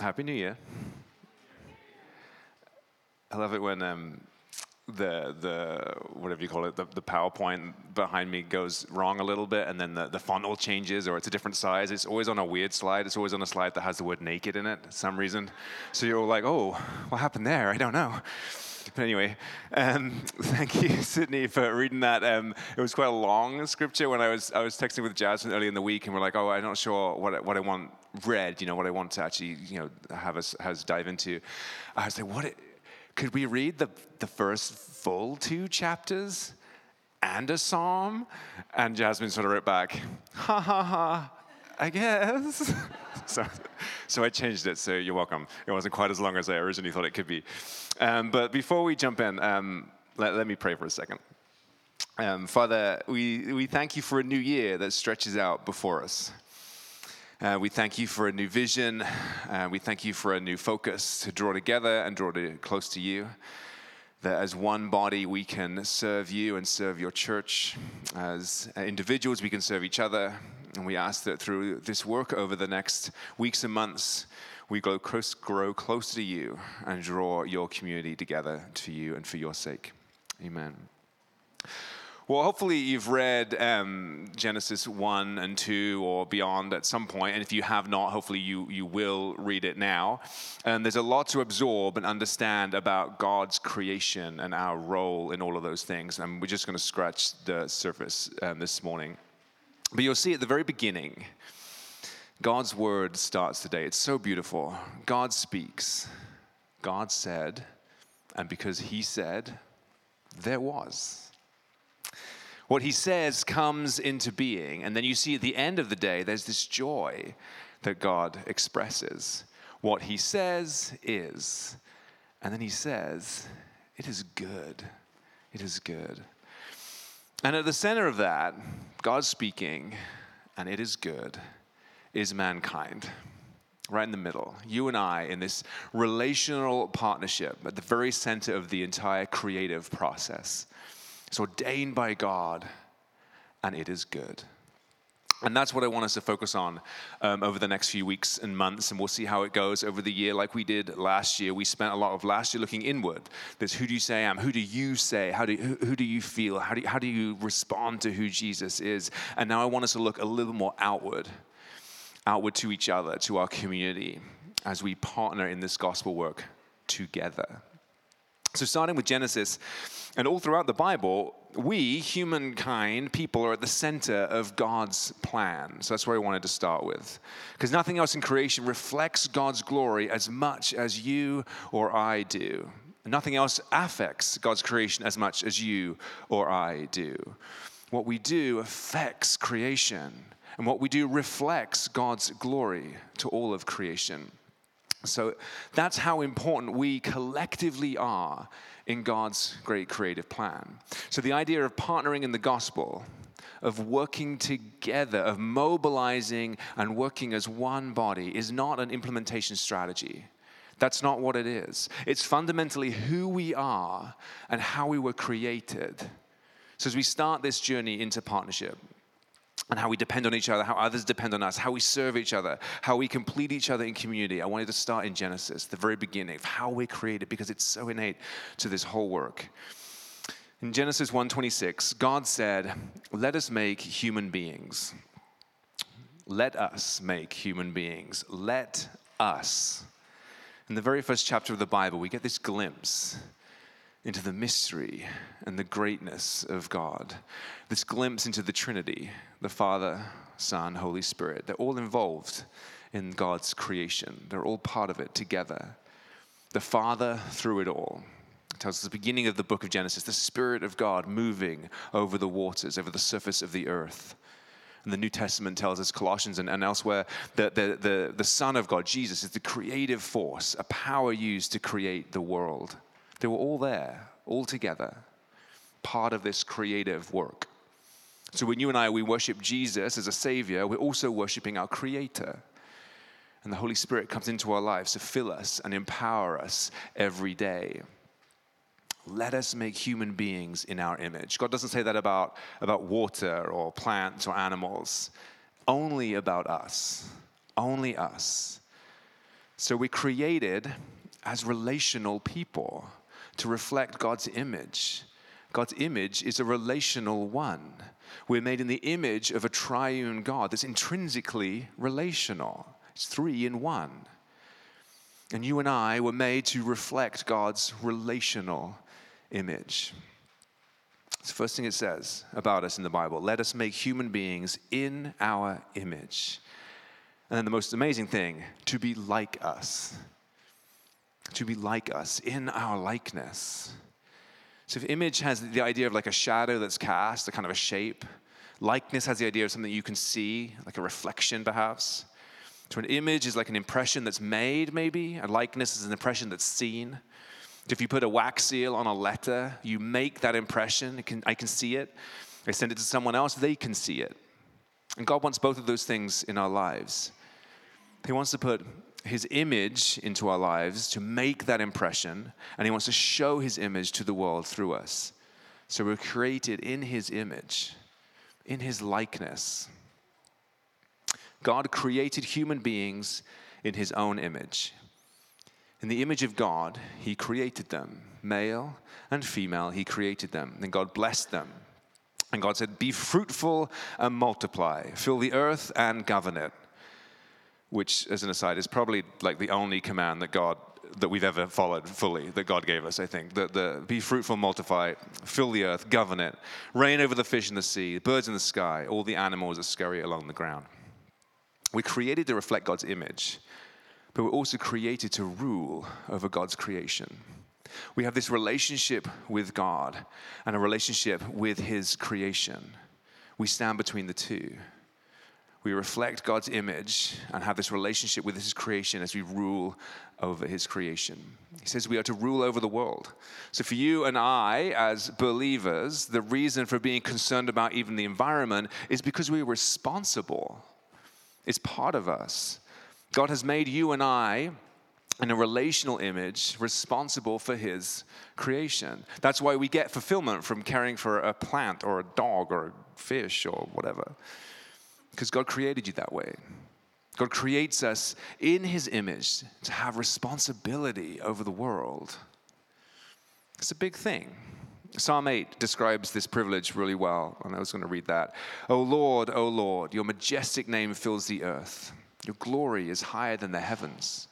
Happy New Year. I love it when um, the the whatever you call it, the, the PowerPoint behind me goes wrong a little bit, and then the, the font all changes, or it's a different size. It's always on a weird slide. It's always on a slide that has the word naked in it, for some reason. So you're like, oh, what happened there? I don't know. But anyway, um, thank you, Sydney, for reading that. Um, it was quite a long scripture. When I was I was texting with Jasmine early in the week, and we're like, "Oh, I'm not sure what what I want read. You know, what I want to actually, you know, have us have us dive into." I was like, "What? It, could we read the the first full two chapters and a psalm?" And Jasmine sort of wrote back, "Ha ha ha." I guess. so, so I changed it, so you're welcome. It wasn't quite as long as I originally thought it could be. Um, but before we jump in, um, let, let, me pray for a second. Um, Father, we, we thank you for a new year that stretches out before us. Uh, we thank you for a new vision. Uh, we thank you for a new focus to draw together and draw to, close to you. That as one body we can serve you and serve your church. As individuals we can serve each other. And we ask that through this work over the next weeks and months, we grow, grow closer to you and draw your community together to you and for your sake. Amen. Well, hopefully you've read um, Genesis 1 and 2 or beyond at some point, and if you have not, hopefully you, you will read it now. And there's a lot to absorb and understand about God's creation and our role in all of those things. And we're just going to scratch the surface um, this morning. But you'll see at the very beginning, God's word starts today. It's so beautiful. God speaks. God said, and because He said, there was. What He says comes into being. And then you see at the end of the day, there's this joy that God expresses. What He says is. And then He says, it is good. It is good. And at the center of that, God speaking, and it is good, is mankind. Right in the middle, you and I in this relational partnership at the very center of the entire creative process. It's ordained by God, and it is good. And that's what I want us to focus on um, over the next few weeks and months, and we'll see how it goes over the year, like we did last year. We spent a lot of last year looking inward. There's who do you say I am? Who do you say? How do you, who, who do you feel? How do you, how do you respond to who Jesus is? And now I want us to look a little more outward, outward to each other, to our community, as we partner in this gospel work together. So, starting with Genesis, and all throughout the Bible, we, humankind, people, are at the center of God's plan. So that's where I wanted to start with. Because nothing else in creation reflects God's glory as much as you or I do. Nothing else affects God's creation as much as you or I do. What we do affects creation, and what we do reflects God's glory to all of creation. So that's how important we collectively are in God's great creative plan. So the idea of partnering in the gospel, of working together, of mobilizing and working as one body is not an implementation strategy. That's not what it is. It's fundamentally who we are and how we were created. So, as we start this journey into partnership, and how we depend on each other, how others depend on us, how we serve each other, how we complete each other in community. I wanted to start in Genesis, the very beginning of how we're created, because it's so innate to this whole work. In Genesis 1:26, God said, "Let us make human beings. Let us make human beings. Let us." In the very first chapter of the Bible, we get this glimpse into the mystery and the greatness of God. This glimpse into the Trinity, the Father, Son, Holy Spirit. They're all involved in God's creation, they're all part of it together. The Father through it all. It tells us the beginning of the book of Genesis, the Spirit of God moving over the waters, over the surface of the earth. And the New Testament tells us, Colossians and, and elsewhere, that the, the, the Son of God, Jesus, is the creative force, a power used to create the world. They were all there, all together, part of this creative work. So when you and I, we worship Jesus as a Savior, we're also worshiping our Creator. And the Holy Spirit comes into our lives to fill us and empower us every day. Let us make human beings in our image. God doesn't say that about, about water or plants or animals, only about us. Only us. So we're created as relational people to reflect God's image. God's image is a relational one. We're made in the image of a triune God that's intrinsically relational. It's three in one. And you and I were made to reflect God's relational image. It's the first thing it says about us in the Bible. Let us make human beings in our image. And then the most amazing thing, to be like us. To be like us, in our likeness. So if image has the idea of like a shadow that's cast, a kind of a shape, likeness has the idea of something you can see, like a reflection perhaps. So an image is like an impression that's made, maybe. A likeness is an impression that's seen. If you put a wax seal on a letter, you make that impression. Can, I can see it. I send it to someone else, they can see it. And God wants both of those things in our lives. He wants to put his image into our lives to make that impression, and he wants to show his image to the world through us. So we're created in his image, in his likeness. God created human beings in his own image. In the image of God, he created them. Male and female, he created them. And God blessed them. And God said, Be fruitful and multiply, fill the earth and govern it. Which, as an aside, is probably like the only command that God that we've ever followed fully that God gave us, I think. The, the be fruitful, multiply, fill the earth, govern it, reign over the fish in the sea, the birds in the sky, all the animals that scurry along the ground. We're created to reflect God's image, but we're also created to rule over God's creation. We have this relationship with God and a relationship with His creation. We stand between the two. We reflect God's image and have this relationship with His creation as we rule over His creation. He says we are to rule over the world. So, for you and I, as believers, the reason for being concerned about even the environment is because we're responsible it's part of us. God has made you and I in a relational image responsible for his creation. That's why we get fulfillment from caring for a plant or a dog or a fish or whatever. Because God created you that way. God creates us in his image to have responsibility over the world. It's a big thing. Psalm 8 describes this privilege really well, and I was going to read that. O Lord, O Lord, your majestic name fills the earth. Your glory is higher than the heavens.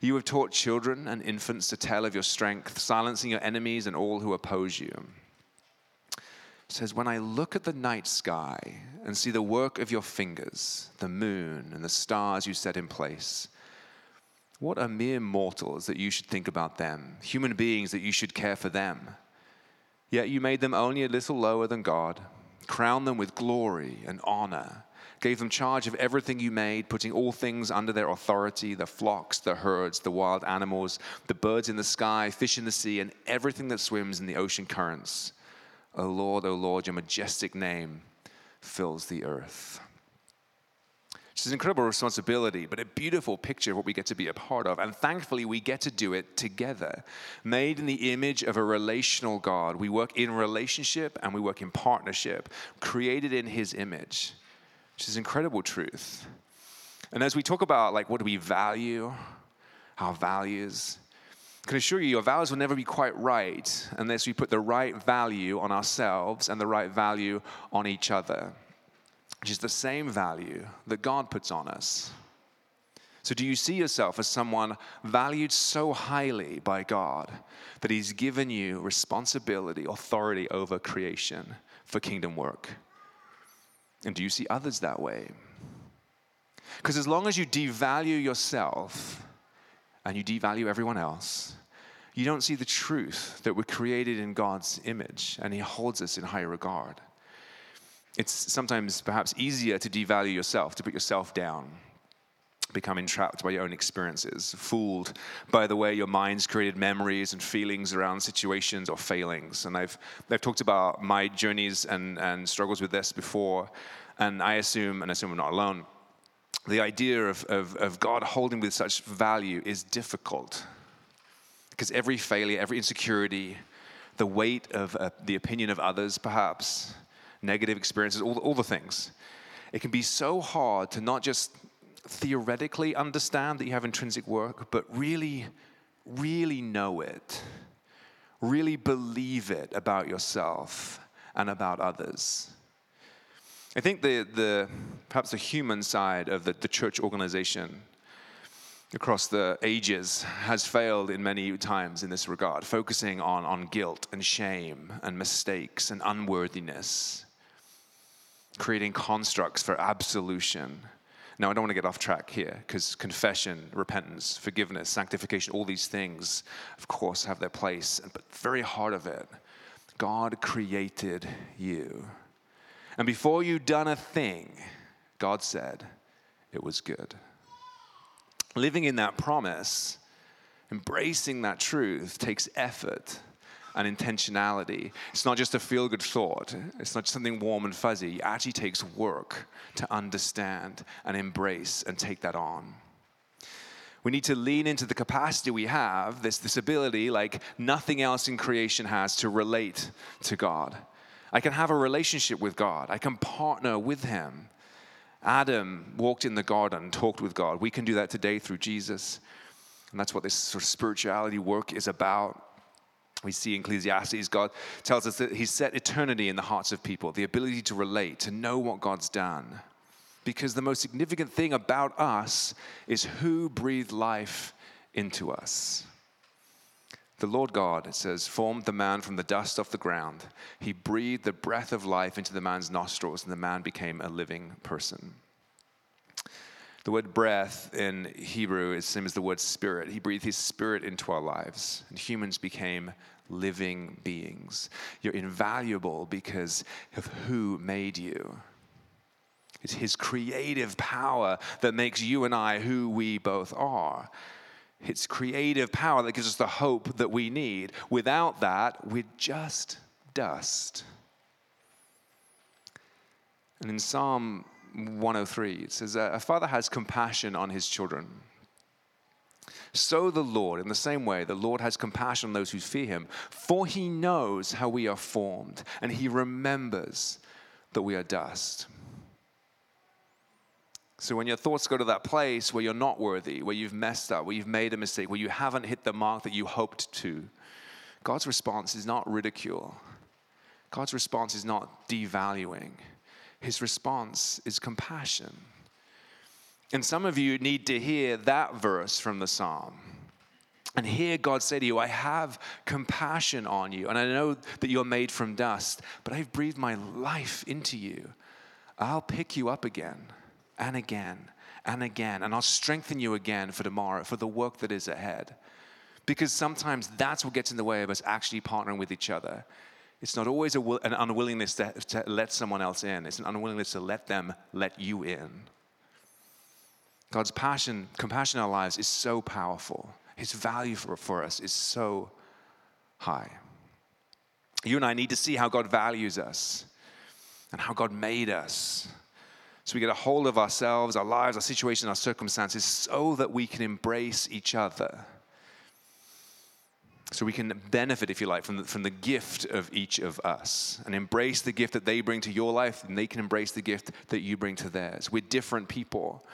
You have taught children and infants to tell of your strength, silencing your enemies and all who oppose you. Says, When I look at the night sky and see the work of your fingers, the moon and the stars you set in place, what are mere mortals that you should think about them, human beings that you should care for them? Yet you made them only a little lower than God, crowned them with glory and honor, gave them charge of everything you made, putting all things under their authority the flocks, the herds, the wild animals, the birds in the sky, fish in the sea, and everything that swims in the ocean currents. O Lord, O Lord, your majestic name fills the earth. It's an incredible responsibility, but a beautiful picture of what we get to be a part of. And thankfully, we get to do it together. Made in the image of a relational God. We work in relationship and we work in partnership, created in his image, which is incredible truth. And as we talk about like what do we value, our values, can assure you your values will never be quite right unless we put the right value on ourselves and the right value on each other which is the same value that God puts on us. So, do you see yourself as someone valued so highly by God that He's given you responsibility, authority over creation for kingdom work? And do you see others that way? Because as long as you devalue yourself and you devalue everyone else, you don't see the truth that we're created in God's image and He holds us in high regard it's sometimes perhaps easier to devalue yourself, to put yourself down, become entrapped by your own experiences, fooled by the way your mind's created memories and feelings around situations or failings. And I've, I've talked about my journeys and, and struggles with this before, and I assume, and I assume I'm not alone, the idea of, of, of God holding with such value is difficult. Because every failure, every insecurity, the weight of uh, the opinion of others, perhaps, negative experiences, all, all the things. It can be so hard to not just theoretically understand that you have intrinsic work, but really, really know it. Really believe it about yourself and about others. I think the, the perhaps the human side of the, the church organization across the ages has failed in many times in this regard, focusing on, on guilt and shame and mistakes and unworthiness, creating constructs for absolution. Now, I don't want to get off track here because confession, repentance, forgiveness, sanctification, all these things, of course, have their place. But the very heart of it, God created you. And before you'd done a thing, God said it was good. Living in that promise, embracing that truth takes effort and intentionality. It's not just a feel good thought, it's not something warm and fuzzy. It actually takes work to understand and embrace and take that on. We need to lean into the capacity we have, this, this ability like nothing else in creation has to relate to God. I can have a relationship with God, I can partner with Him. Adam walked in the garden, talked with God. We can do that today through Jesus. And that's what this sort of spirituality work is about. We see Ecclesiastes, God tells us that He's set eternity in the hearts of people, the ability to relate, to know what God's done. Because the most significant thing about us is who breathed life into us. The Lord God, it says, formed the man from the dust of the ground. He breathed the breath of life into the man's nostrils, and the man became a living person. The word breath in Hebrew is the same as the word spirit. He breathed his spirit into our lives, and humans became living beings. You're invaluable because of who made you. It's his creative power that makes you and I who we both are. It's creative power that gives us the hope that we need. Without that, we're just dust. And in Psalm 103, it says, A father has compassion on his children. So the Lord, in the same way, the Lord has compassion on those who fear him, for he knows how we are formed, and he remembers that we are dust. So when your thoughts go to that place where you're not worthy, where you've messed up, where you've made a mistake, where you haven't hit the mark that you hoped to, God's response is not ridicule. God's response is not devaluing. His response is compassion. And some of you need to hear that verse from the psalm. And hear God say to you, I have compassion on you. And I know that you're made from dust, but I've breathed my life into you. I'll pick you up again and again and again, and I'll strengthen you again for tomorrow, for the work that is ahead. Because sometimes that's what gets in the way of us actually partnering with each other. It's not always an unwillingness to, to let someone else in, it's an unwillingness to let them let you in. God's passion, compassion in our lives is so powerful. His value for, for us is so high. You and I need to see how God values us and how God made us so we get a hold of ourselves, our lives, our situations, our circumstances, so that we can embrace each other. So we can benefit, if you like, from the, from the gift of each of us and embrace the gift that they bring to your life, and they can embrace the gift that you bring to theirs. We're different people.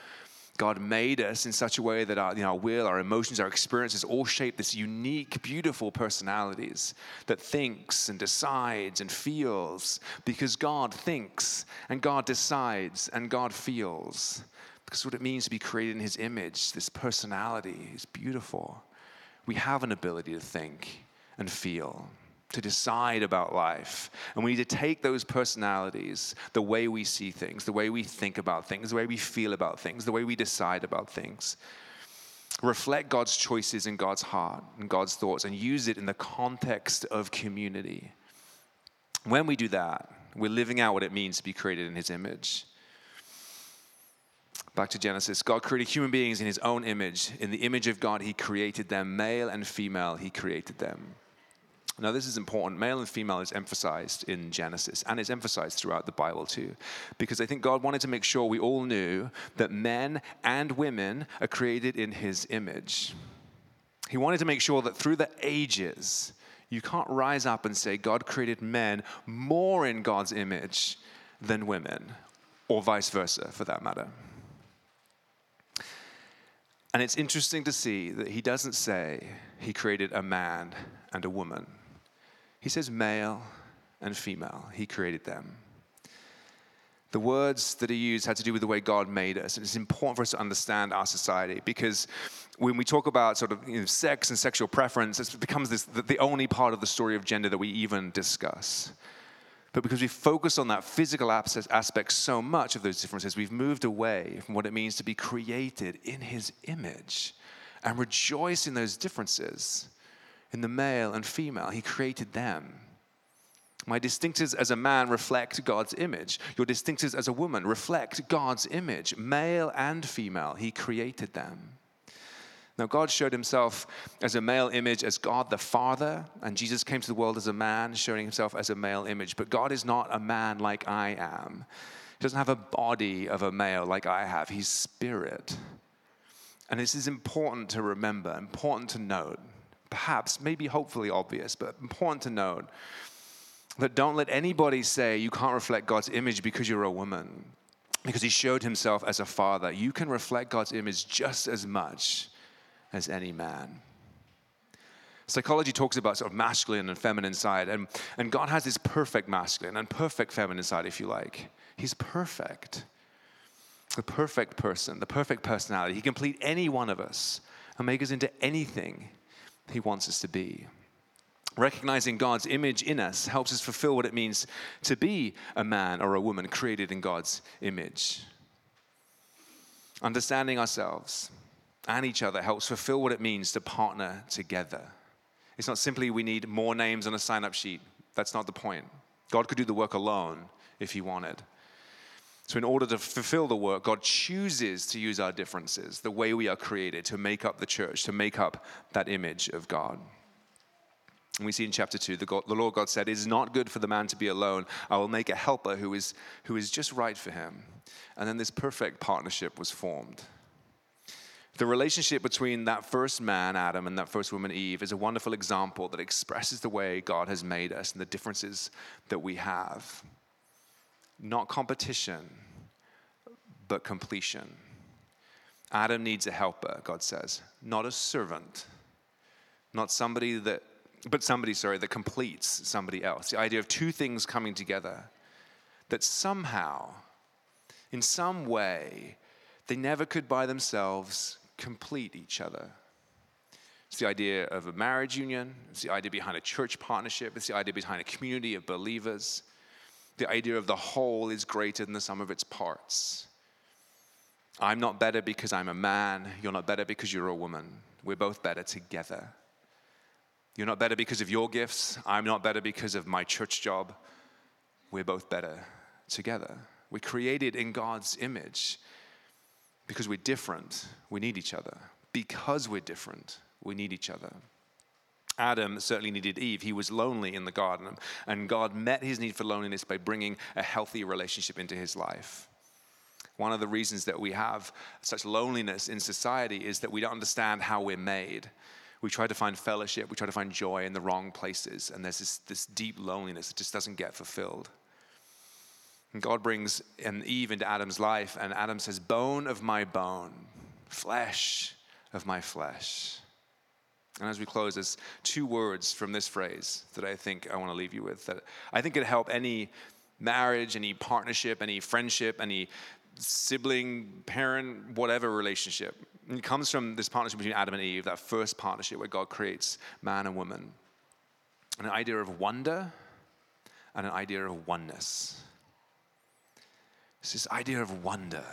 God made us in such a way that our, you know, our will, our emotions, our experiences all shape this unique, beautiful personalities that thinks and decides and feels because God thinks and God decides and God feels. Because what it means to be created in His image, this personality is beautiful. We have an ability to think and feel to decide about life. And we need to take those personalities, the way we see things, the way we think about things, the way we feel about things, the way we decide about things, reflect God's choices in God's heart and God's thoughts, and use it in the context of community. When we do that, we're living out what it means to be created in His image. Back to Genesis. God created human beings in his own image. In the image of God, he created them. Male and female, he created them. Now, this is important. Male and female is emphasized in Genesis, and it's emphasized throughout the Bible too, because I think God wanted to make sure we all knew that men and women are created in His image. He wanted to make sure that through the ages, you can't rise up and say God created men more in God's image than women, or vice versa for that matter. And it's interesting to see that he doesn't say he created a man and a woman. He says male and female. He created them. The words that he used had to do with the way God made us. And it's important for us to understand our society because when we talk about sort of you know, sex and sexual preference, it becomes this, the only part of the story of gender that we even discuss. But because we focus on that physical aspect so much of those differences, we've moved away from what it means to be created in his image and rejoice in those differences. In the male and female, he created them. My distinctives as a man reflect God's image. Your distinctives as a woman reflect God's image. Male and female, he created them. Now, God showed himself as a male image as God the Father, and Jesus came to the world as a man, showing himself as a male image. But God is not a man like I am. He doesn't have a body of a male like I have. He's spirit. And this is important to remember, important to note. Perhaps, maybe hopefully obvious, but important to note that don't let anybody say you can't reflect God's image because you're a woman, because he showed himself as a father. You can reflect God's image just as much as any man. Psychology talks about sort of masculine and feminine side, and, and God has this perfect masculine and perfect feminine side, if you like. He's perfect. The perfect person, the perfect personality. He can complete any one of us and make us into anything He wants us to be. Recognizing God's image in us helps us fulfill what it means to be a man or a woman created in God's image. Understanding ourselves and each other helps fulfill what it means to partner together. It's not simply we need more names on a sign up sheet. That's not the point. God could do the work alone if He wanted. So, in order to fulfill the work, God chooses to use our differences, the way we are created, to make up the church, to make up that image of God. And we see in chapter 2, the, God, the Lord God said, It is not good for the man to be alone. I will make a helper who is, who is just right for him. And then this perfect partnership was formed. The relationship between that first man, Adam, and that first woman, Eve, is a wonderful example that expresses the way God has made us and the differences that we have. Not competition, but completion. Adam needs a helper, God says, not a servant, not somebody that, but somebody, sorry, that completes somebody else. The idea of two things coming together that somehow, in some way, they never could by themselves complete each other. It's the idea of a marriage union, it's the idea behind a church partnership, it's the idea behind a community of believers. The idea of the whole is greater than the sum of its parts. I'm not better because I'm a man, you're not better because you're a woman. We're both better together. You're not better because of your gifts, I'm not better because of my church job. We're both better together. We're created in God's image. Because we're different, we need each other. Because we're different, we need each other. Adam certainly needed Eve. He was lonely in the garden, and God met his need for loneliness by bringing a healthy relationship into his life. One of the reasons that we have such loneliness in society is that we don't understand how we're made. We try to find fellowship, we try to find joy in the wrong places, and there's this, this deep loneliness that just doesn't get fulfilled. And God brings an Eve into Adam's life, and Adam says, Bone of my bone, flesh of my flesh. And as we close, there's two words from this phrase that I think I want to leave you with that I think could help any marriage, any partnership, any friendship, any sibling, parent, whatever relationship. And it comes from this partnership between Adam and Eve, that first partnership where God creates man and woman. An idea of wonder and an idea of oneness. It's this idea of wonder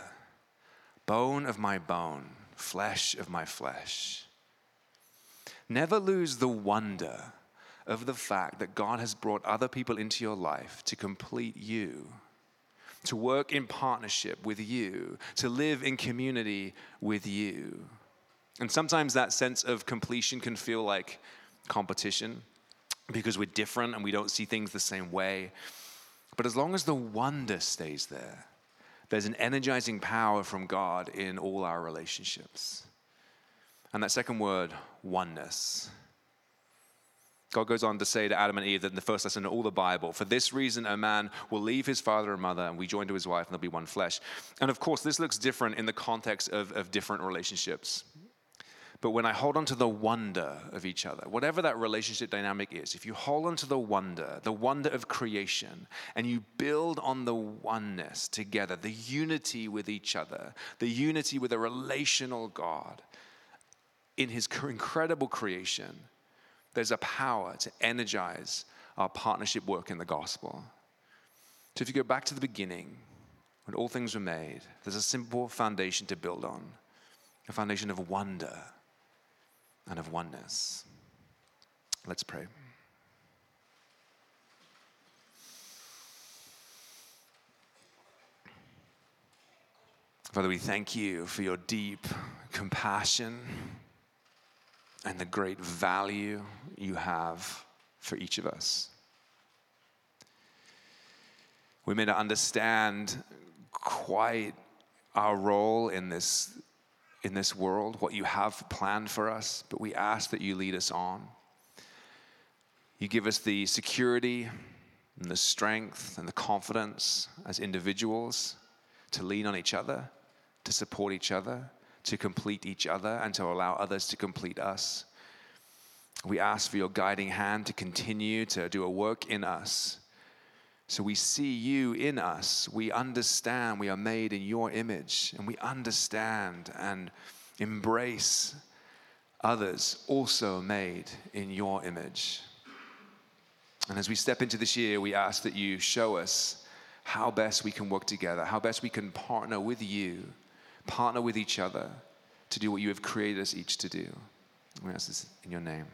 bone of my bone, flesh of my flesh. Never lose the wonder of the fact that God has brought other people into your life to complete you, to work in partnership with you, to live in community with you. And sometimes that sense of completion can feel like competition because we're different and we don't see things the same way. But as long as the wonder stays there, there's an energizing power from God in all our relationships. And that second word, oneness. God goes on to say to Adam and Eve that in the first lesson in all the Bible, for this reason, a man will leave his father and mother and we join to his wife and they'll be one flesh. And of course, this looks different in the context of, of different relationships. But when I hold on to the wonder of each other, whatever that relationship dynamic is, if you hold on to the wonder, the wonder of creation, and you build on the oneness together, the unity with each other, the unity with a relational God in his incredible creation, there's a power to energize our partnership work in the gospel. So if you go back to the beginning, when all things were made, there's a simple foundation to build on a foundation of wonder and of oneness. Let's pray. Father, we thank you for your deep compassion and the great value you have for each of us. We may not understand quite our role in this, in this world, what you have planned for us, but we ask that you lead us on. You give us the security and the strength and the confidence as individuals to lean on each other, to support each other, to complete each other, and to allow others to complete us. We ask for your guiding hand to continue to do a work in us so we see you in us. We understand we are made in your image, and we understand and embrace others also made in your image. And as we step into this year, we ask that you show us how best we can work together, how best we can partner with you, partner with each other to do what you have created us each to do. We ask this in your name.